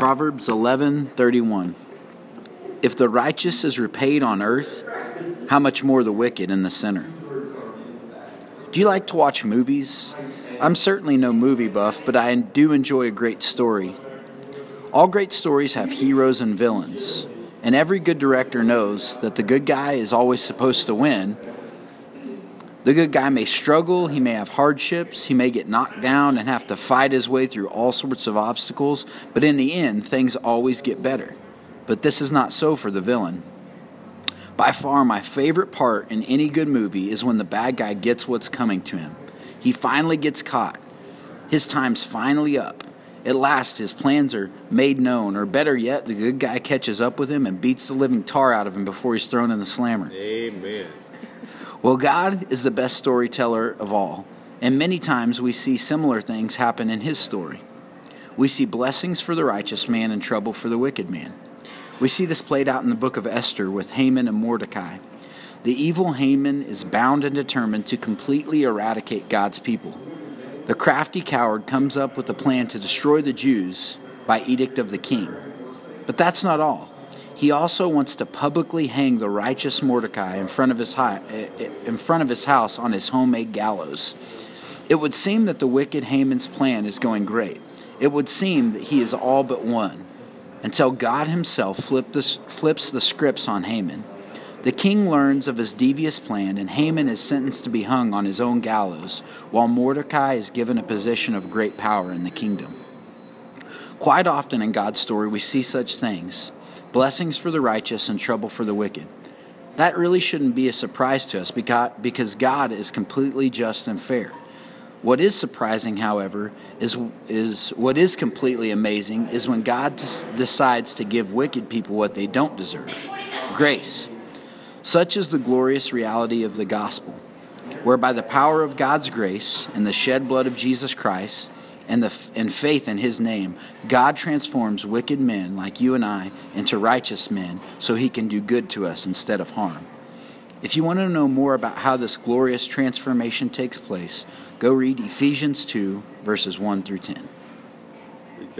Proverbs 11:31 If the righteous is repaid on earth, how much more the wicked and the sinner? Do you like to watch movies? I'm certainly no movie buff, but I do enjoy a great story. All great stories have heroes and villains, and every good director knows that the good guy is always supposed to win. The good guy may struggle, he may have hardships, he may get knocked down and have to fight his way through all sorts of obstacles, but in the end, things always get better. But this is not so for the villain. By far, my favorite part in any good movie is when the bad guy gets what's coming to him. He finally gets caught. His time's finally up. At last, his plans are made known, or better yet, the good guy catches up with him and beats the living tar out of him before he's thrown in the slammer. Amen. Well, God is the best storyteller of all, and many times we see similar things happen in his story. We see blessings for the righteous man and trouble for the wicked man. We see this played out in the book of Esther with Haman and Mordecai. The evil Haman is bound and determined to completely eradicate God's people. The crafty coward comes up with a plan to destroy the Jews by edict of the king. But that's not all. He also wants to publicly hang the righteous Mordecai in front of his, in front of his house on his homemade gallows. It would seem that the wicked Haman's plan is going great. It would seem that he is all but won until God himself the, flips the scripts on Haman. The king learns of his devious plan, and Haman is sentenced to be hung on his own gallows, while Mordecai is given a position of great power in the kingdom. Quite often in God's story, we see such things blessings for the righteous and trouble for the wicked. That really shouldn't be a surprise to us because God is completely just and fair. What is surprising, however, is, is what is completely amazing is when God decides to give wicked people what they don't deserve grace. Such is the glorious reality of the gospel, whereby the power of God's grace and the shed blood of Jesus Christ and, the, and faith in his name, God transforms wicked men like you and I into righteous men so he can do good to us instead of harm. If you want to know more about how this glorious transformation takes place, go read Ephesians 2, verses 1 through 10.